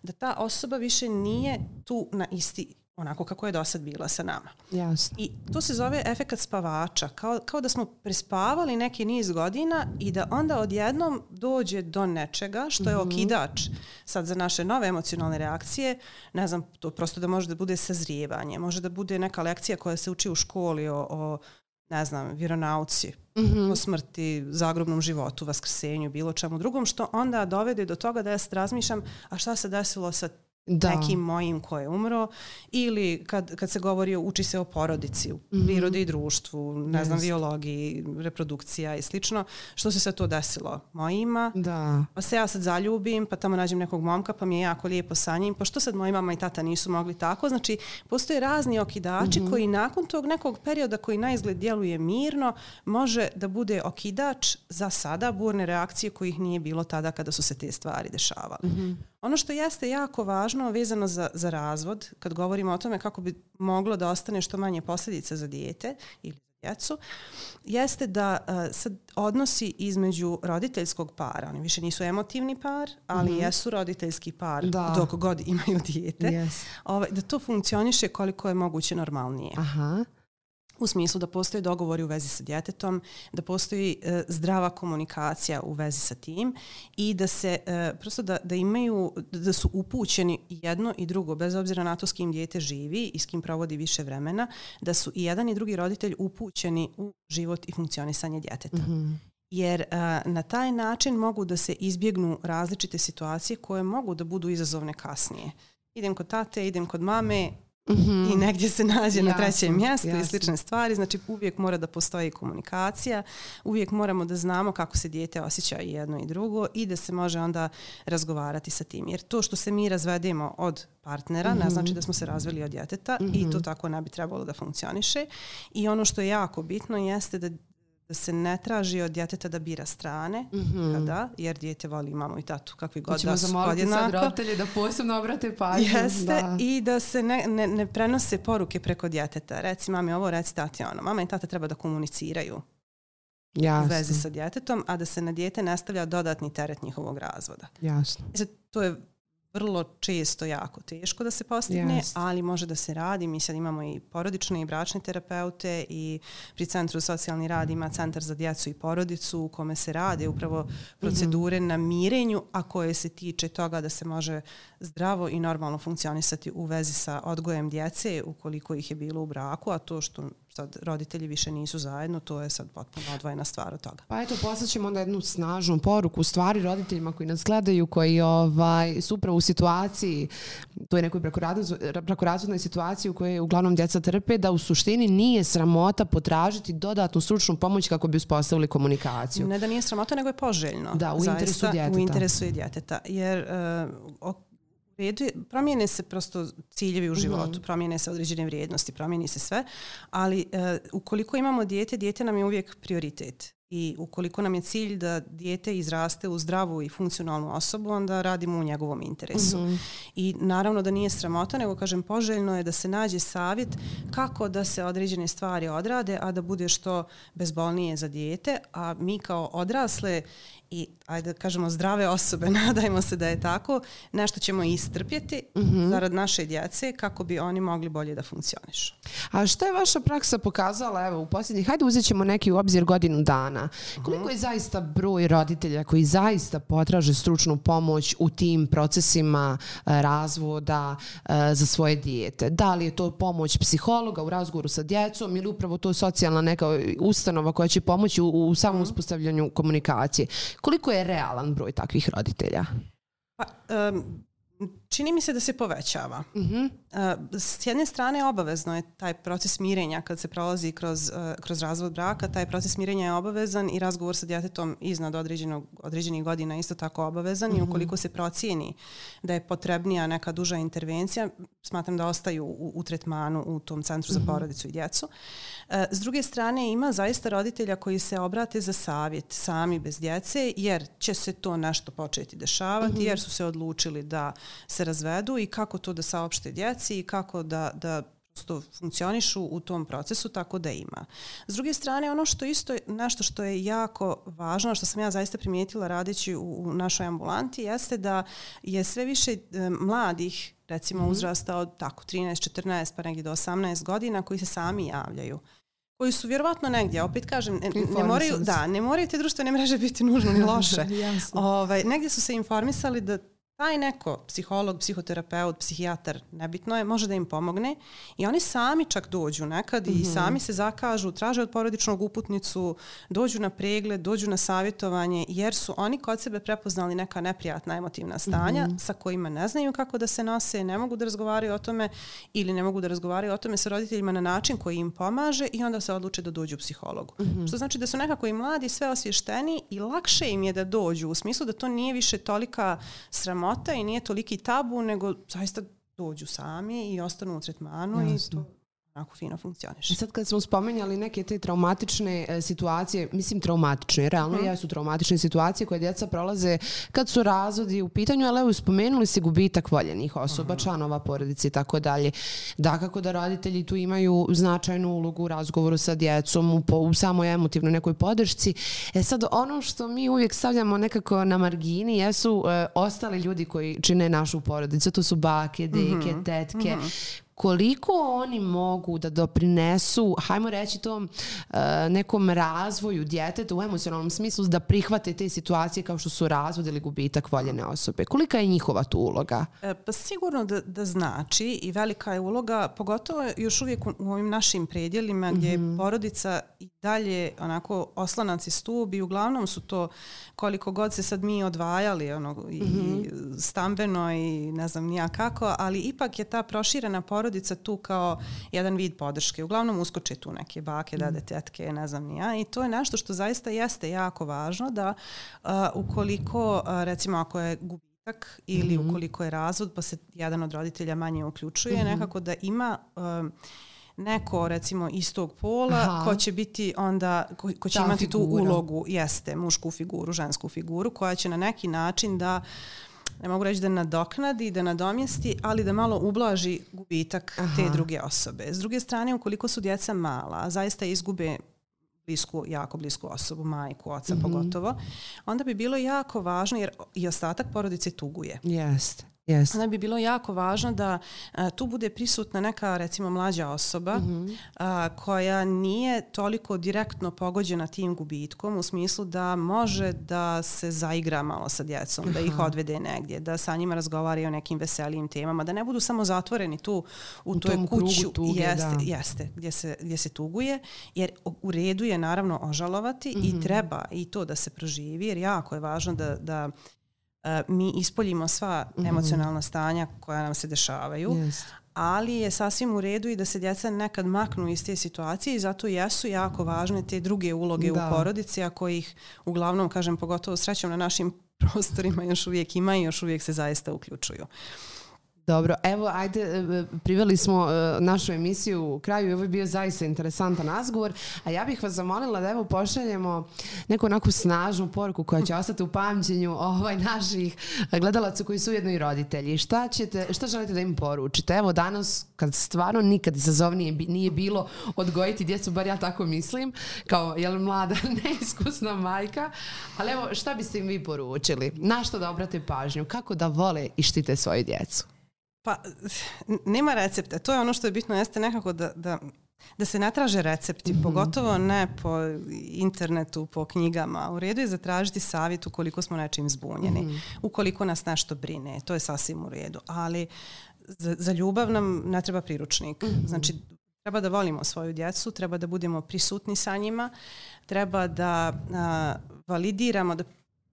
da ta osoba više nije tu na isti onako kako je do sad bila sa nama. Jasno. I to se zove efekat spavača, kao, kao da smo prespavali neki niz godina i da onda odjednom dođe do nečega što je mm -hmm. okidač sad za naše nove emocionalne reakcije, ne znam, to prosto da može da bude sazrijevanje, može da bude neka lekcija koja se uči u školi o, o ne znam, vjeronauci, mm -hmm. o smrti, zagrobnom životu, vaskrsenju, bilo čemu drugom, što onda dovede do toga da ja sad razmišljam, a šta se desilo sa da. nekim mojim ko je umro ili kad, kad se govori o uči se o porodici, mm -hmm. prirodi i društvu, ne yes. znam, biologiji, reprodukcija i slično, što se sad to desilo mojima, da. pa se ja sad zaljubim, pa tamo nađem nekog momka, pa mi je jako lijepo sa njim, pa što sad moji mama i tata nisu mogli tako, znači postoje razni okidači mm -hmm. koji nakon tog nekog perioda koji na izgled djeluje mirno, može da bude okidač za sada burne reakcije kojih nije bilo tada kada su se te stvari dešavale. Mm -hmm. Ono što jeste jako važno vezano za, za razvod, kad govorimo o tome kako bi moglo da ostane što manje posljedica za dijete ili za djecu, jeste da uh, sad odnosi između roditeljskog para, oni više nisu emotivni par, ali mm -hmm. jesu roditeljski par da. dok god imaju dijete, yes. ovaj, da to funkcioniše koliko je moguće normalnije. Aha u smislu da postoje dogovori u vezi sa djetetom, da postoji e, zdrava komunikacija u vezi sa tim i da se e, prosto da, da imaju, da su upućeni jedno i drugo, bez obzira na to s kim djete živi i s kim provodi više vremena, da su i jedan i drugi roditelj upućeni u život i funkcionisanje djeteta. Mm -hmm. Jer a, na taj način mogu da se izbjegnu različite situacije koje mogu da budu izazovne kasnije. Idem kod tate, idem kod mame, Mm -hmm. i negdje se nađe jasno, na trećem mjestu jasno. i slične stvari. Znači uvijek mora da postoji komunikacija, uvijek moramo da znamo kako se dijete osjeća i jedno i drugo i da se može onda razgovarati sa tim. Jer to što se mi razvedemo od partnera mm -hmm. ne znači da smo se razveli od djeteta mm -hmm. i to tako ne bi trebalo da funkcioniše. I ono što je jako bitno jeste da da se ne traži od djeteta da bira strane, mm -hmm. kada, jer djete voli mamu i tatu, kakvi god da su podjednako. sad roditelje da posebno obrate pažnju. Jeste, da. i da se ne, ne, ne prenose poruke preko djeteta. Reci mami ovo, reci tati ono. Mama i tata treba da komuniciraju Jasno. u vezi sa djetetom, a da se na djete nastavlja dodatni teret njihovog razvoda. Jasno. Znači, to je vrlo često jako teško da se postigne, yes. ali može da se radi. Mi sad imamo i porodične i bračne terapeute i pri Centru socijalni rad ima Centar za djecu i porodicu u kome se rade upravo procedure mm -hmm. na mirenju, a koje se tiče toga da se može zdravo i normalno funkcionisati u vezi sa odgojem djece ukoliko ih je bilo u braku, a to što sad roditelji više nisu zajedno, to je sad potpuno odvojena stvar od toga. Pa eto, poslaćemo onda jednu snažnu poruku stvari roditeljima koji nas gledaju, koji ovaj, su upravo u situaciji, to je nekoj prekorazvodnoj situaciji u kojoj uglavnom djeca trpe, da u suštini nije sramota potražiti dodatnu stručnu pomoć kako bi uspostavili komunikaciju. Ne da nije sramota, nego je poželjno. Da, u interesu djeteta. U interesu je djeteta. Jer uh, redu promijene se prosto ciljevi u mhm. životu, mm promijene se određene vrijednosti, promijeni se sve, ali uh, ukoliko imamo dijete, dijete nam je uvijek prioritet. I ukoliko nam je cilj da dijete izraste u zdravu i funkcionalnu osobu, onda radimo u njegovom interesu. Mm -hmm. I naravno da nije sramota, nego kažem poželjno je da se nađe savjet kako da se određene stvari odrade, a da bude što bezbolnije za dijete, a mi kao odrasle i ajde da kažemo zdrave osobe, (laughs) nadajmo se da je tako, nešto ćemo istrpjeti mm -hmm. zarad naše djece kako bi oni mogli bolje da funkcionišu. A što je vaša praksa pokazala evo, u posljednjih, hajde uzet ćemo neki u obzir godinu dana. Koliko je zaista broj roditelja koji zaista potraže stručnu pomoć u tim procesima e, razvoda e, za svoje dijete? Da li je to pomoć psihologa u razgovoru sa djecom ili upravo to socijalna neka ustanova koja će pomoći u, u samom uspostavljanju komunikacije? Koliko je realan broj takvih roditelja? Pa, um, čini mi se da se povećava. Mm -hmm. S jedne strane obavezno je taj proces mirenja kad se prolazi kroz, e, kroz razvod braka, taj proces mirenja je obavezan i razgovor sa djetetom iznad određenog, određenih godina isto tako obavezan mm -hmm. i mhm. ukoliko se procijeni da je potrebnija neka duža intervencija, smatram da ostaju u, u tretmanu u tom centru za mhm. porodicu mm -hmm. i djecu. E, s druge strane ima zaista roditelja koji se obrate za savjet sami bez djece jer će se to nešto početi dešavati mm -hmm. jer su se odlučili da se razvedu i kako to da saopšte djeci i kako da, da prosto funkcionišu u tom procesu tako da ima. S druge strane, ono što isto nešto što je jako važno, što sam ja zaista primijetila radeći u, u našoj ambulanti, jeste da je sve više e, mladih recimo -hmm. uzrasta od tako 13, 14 pa negdje do 18 godina koji se sami javljaju koji su vjerovatno negdje, opet kažem, ne, ne moraju, da, ne moraju te društvene mreže biti nužno ni (laughs) loše. ovaj, negdje su se informisali da taj neko, psiholog, psihoterapeut, psihijatar, nebitno je, može da im pomogne i oni sami čak dođu nekad mm -hmm. i sami se zakažu, traže od porodičnog uputnicu, dođu na pregled, dođu na savjetovanje jer su oni kod sebe prepoznali neka neprijatna emotivna stanja mm -hmm. sa kojima ne znaju kako da se nose, ne mogu da razgovaraju o tome ili ne mogu da razgovaraju o tome sa roditeljima na način koji im pomaže i onda se odluče da dođu psihologu. Mm -hmm. Što znači da su nekako i mladi sve osvješteni i lakše im je da dođu u smislu da to nije više tolika sramota sramota i nije toliki tabu, nego zaista dođu sami i ostanu u tretmanu Jasno. i to onako fino funkcioniše. Sad kad smo spomenjali neke te traumatične e, situacije, mislim traumatične, realno mm. jesu traumatične situacije koje djeca prolaze kad su razvodi u pitanju, ali evo spomenuli se gubitak voljenih osoba, mm. članova porodice i tako dalje. Da, kako da roditelji tu imaju značajnu ulogu u razgovoru sa djecom, u, po, u samoj emotivnoj nekoj podršci. E sad, ono što mi uvijek stavljamo nekako na margini jesu e, ostali ljudi koji čine našu porodicu. To su bake, deke, mm -hmm. tetke, mm -hmm koliko oni mogu da doprinesu, hajmo reći tom uh, nekom razvoju djeteta u emocionalnom smislu da prihvate te situacije kao što su razvod ili gubitak voljene osobe. Kolika je njihova tu uloga? E, pa sigurno da, da znači i velika je uloga, pogotovo još uvijek u, u ovim našim predjelima gdje mm -hmm. porodica i dalje onako oslanac i stub i uglavnom su to koliko god se sad mi odvajali ono, i mm -hmm. stambeno i ne znam nija kako, ali ipak je ta proširena porodica tu kao jedan vid podrške. Uglavnom uskoče tu neke bake, dade, mhm. tetke, ne znam nija i to je nešto što zaista jeste jako važno da uh, ukoliko, uh, recimo ako je gubitak ili mm -hmm. ukoliko je razvod pa se jedan od roditelja manje uključuje, mm -hmm. nekako da ima... Uh, neko recimo istog pola Aha. ko će biti onda ko, ko će Ta imati figura. tu ulogu jeste mušku figuru žensku figuru koja će na neki način da ne mogu reći da nadoknadi, da nadomjesti, ali da malo ublaži gubitak Aha. te druge osobe. S druge strane, ukoliko su djeca mala, zaista izgube blisku, jako blisku osobu, majku, oca mm -hmm. pogotovo, onda bi bilo jako važno, jer i ostatak porodice tuguje. Jeste. Yes. Onda bi bilo jako važno da a, tu bude prisutna neka recimo mlađa osoba mm -hmm. a, koja nije toliko direktno pogođena tim gubitkom u smislu da može da se zaigra malo sa djecom, Aha. da ih odvede negdje, da sa njima razgovara o nekim veselijim temama, da ne budu samo zatvoreni tu u, u toj kuću tuge, jeste, da. jeste, gdje, se, gdje se tuguje, jer u redu je naravno ožalovati mm -hmm. i mhm. treba i to da se proživi, jer jako je važno da, da E, mi ispoljimo sva mm -hmm. emocionalna stanja koja nam se dešavaju, yes. ali je sasvim u redu i da se djeca nekad maknu iz te situacije i zato jesu jako važne te druge uloge da. u porodici, a kojih uglavnom, kažem, pogotovo srećom na našim prostorima još uvijek ima i još uvijek se zaista uključuju. Uh, Dobro, evo, ajde, e, e, priveli smo e, našu emisiju u kraju i ovo je bio zaista interesantan razgovor, a ja bih vas zamolila da evo pošaljemo neku onakvu snažnu poruku koja će ostati u pamćenju ovaj naših gledalaca koji su ujedno i roditelji. Šta, ćete, šta želite da im poručite? Evo danas, kad stvarno nikad izazovnije nije bilo odgojiti djecu, bar ja tako mislim, kao jel, mlada, (laughs) neiskusna majka, ali evo, šta biste im vi poručili? Na što da obrate pažnju? Kako da vole i štite svoju djecu? Pa, nema recepta. To je ono što je bitno, jeste nekako da, da da se ne traže recepti, mm -hmm. pogotovo ne po internetu, po knjigama. U redu je zatražiti savjet ukoliko smo nečim zbunjeni, mm -hmm. ukoliko nas nešto brine, to je sasvim u redu. Ali za, za ljubav nam ne treba priručnik. Mm -hmm. Znači, treba da volimo svoju djecu, treba da budemo prisutni sa njima, treba da a, validiramo, da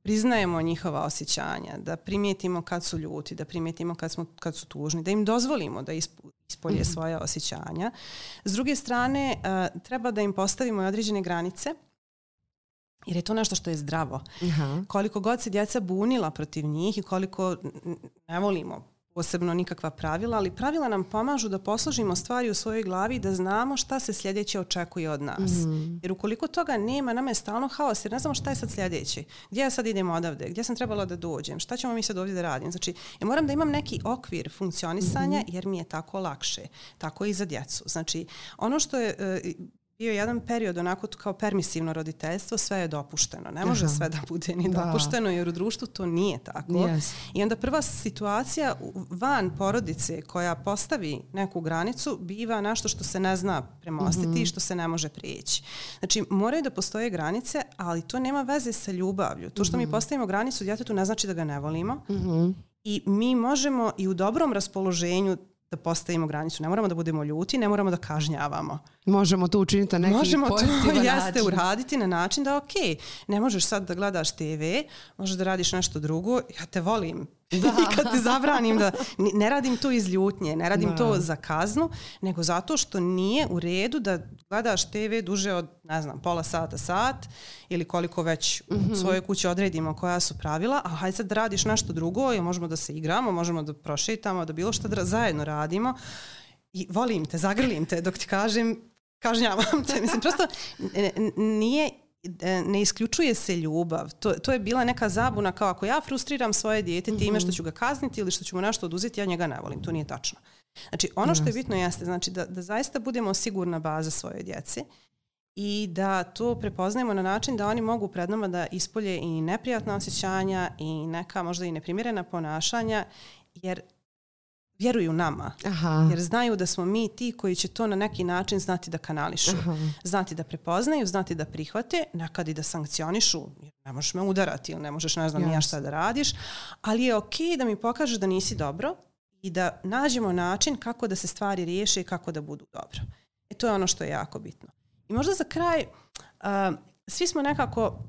priznajemo njihova osjećanja, da primijetimo kad su ljuti, da primijetimo kad, smo, kad su tužni, da im dozvolimo da ispolje mm -hmm. svoje osjećanja. S druge strane, uh, treba da im postavimo određene granice, jer je to nešto što je zdravo. Aha. Koliko god se djeca bunila protiv njih i koliko ne volimo posebno nikakva pravila, ali pravila nam pomažu da posložimo stvari u svojoj glavi i da znamo šta se sljedeće očekuje od nas. Mm. Jer ukoliko toga nema, nama je stalno haos jer ne znamo šta je sad sljedeće. Gdje ja sad idem odavde? Gdje sam trebala da dođem? Šta ćemo mi sad ovdje da radim? Znači, ja moram da imam neki okvir funkcionisanja mm. jer mi je tako lakše. Tako i za djecu. Znači, ono što je bio jedan period onako kao permisivno roditeljstvo, sve je dopušteno. Ne može Aha. sve da bude ni da. dopušteno jer u društvu to nije tako. Yes. I onda prva situacija van porodice koja postavi neku granicu biva nešto što se ne zna premostiti mm -hmm. i što se ne može prijeći. Znači moraju da postoje granice, ali to nema veze sa ljubavlju. To što mm -hmm. mi mhm. postavimo granicu djetetu ne znači da ga ne volimo. Mm -hmm. I mi možemo i u dobrom raspoloženju da postavimo granicu. Ne moramo da budemo ljuti, ne moramo da kažnjavamo. Možemo to učiniti na neki Možemo to (laughs) jeste uraditi na način da ok, ne možeš sad da gledaš TV, možeš da radiš nešto drugo, ja te volim. (laughs) Da. I kad te zabranim da ne radim to iz ljutnje, ne radim da. to za kaznu, nego zato što nije u redu da gledaš TV duže od, ne znam, pola sata, sat ili koliko već mm -hmm. u svojoj kući odredimo koja su pravila, a hajde sad da radiš nešto drugo, ili možemo da se igramo, možemo da prošetamo, da bilo što da zajedno radimo i volim te, zagrlim te dok ti kažem kažnjavam te. (laughs) Mislim, prosto nije ne isključuje se ljubav. To, to je bila neka zabuna kao ako ja frustriram svoje dijete time što mhm. ću ga kazniti ili što ću mu nešto oduzeti, ja njega ne volim. To nije tačno. Znači, ono što je bitno jeste znači, da, da zaista budemo sigurna baza svoje djece i da to prepoznajemo na način da oni mogu pred nama da ispolje i neprijatna osjećanja i neka možda i neprimjerena ponašanja, jer vjeruju nama. Aha. Jer znaju da smo mi ti koji će to na neki način znati da kanališu. Aha. Znati da prepoznaju, znati da prihvate, nekad i da sankcionišu. Ne možeš me udarati ili ne možeš ne znam yes. nija šta da radiš. Ali je okej okay da mi pokažeš da nisi dobro i da nađemo način kako da se stvari riješe i kako da budu dobro. E to je ono što je jako bitno. I možda za kraj, uh, svi smo nekako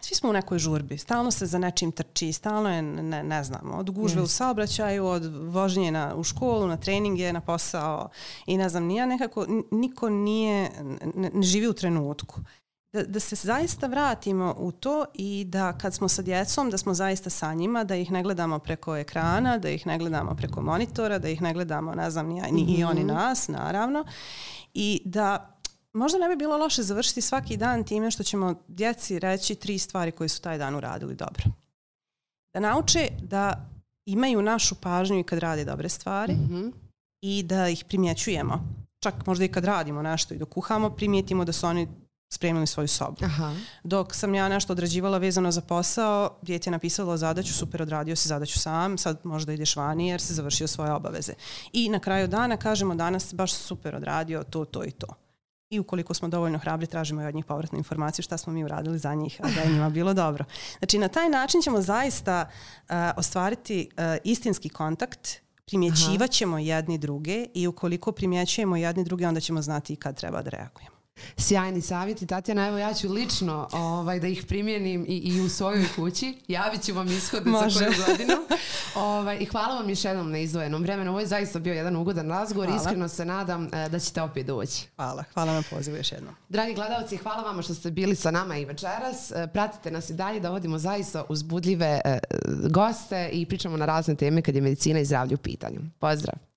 svi smo u nekoj žurbi, stalno se za nečim trči, stalno je, ne, ne znam, od gužve yes. u saobraćaju, od vožnje na, u školu, na treninge, na posao i ne znam, nija nekako, niko nije, ne, ne živi u trenutku. Da, da se zaista vratimo u to i da kad smo sa djecom, da smo zaista sa njima, da ih ne gledamo preko ekrana, da ih ne gledamo preko monitora, da ih ne gledamo, ne znam, ni, ni mm -hmm. i oni nas, naravno. I da možda ne bi bilo loše završiti svaki dan time što ćemo djeci reći tri stvari koje su taj dan uradili dobro. Da nauče da imaju našu pažnju i kad rade dobre stvari mm -hmm. i da ih primjećujemo. Čak možda i kad radimo nešto i dok kuhamo, primijetimo da su oni spremili svoju sobu. Aha. Dok sam ja nešto odrađivala vezano za posao, djete je napisalo zadaću, super odradio si zadaću sam, sad možda ideš vani jer si završio svoje obaveze. I na kraju dana kažemo danas baš super odradio to, to i to i ukoliko smo dovoljno hrabri tražimo i od njih povratnu informaciju šta smo mi uradili za njih, a da je njima bilo dobro. Znači na taj način ćemo zaista uh, ostvariti uh, istinski kontakt, primjećivat ćemo jedni druge i ukoliko primjećujemo jedni druge onda ćemo znati i kad treba da reagujemo. Sjajni savjeti, Tatjana, evo ja ću lično ovaj, da ih primjenim i, i u svojoj kući. Javit ću vam ishode za koju godinu. Ovaj, I hvala vam još jednom na izvojenom vremenu. Ovo je zaista bio jedan ugodan razgovor. Hvala. Iskreno se nadam e, da ćete opet doći. Hvala, hvala na pozivu još jednom. Dragi gledalci, hvala vam što ste bili sa nama i večeras. E, pratite nas i dalje da vodimo zaista uzbudljive e, goste i pričamo na razne teme kad je medicina i zdravlje u pitanju. Pozdrav!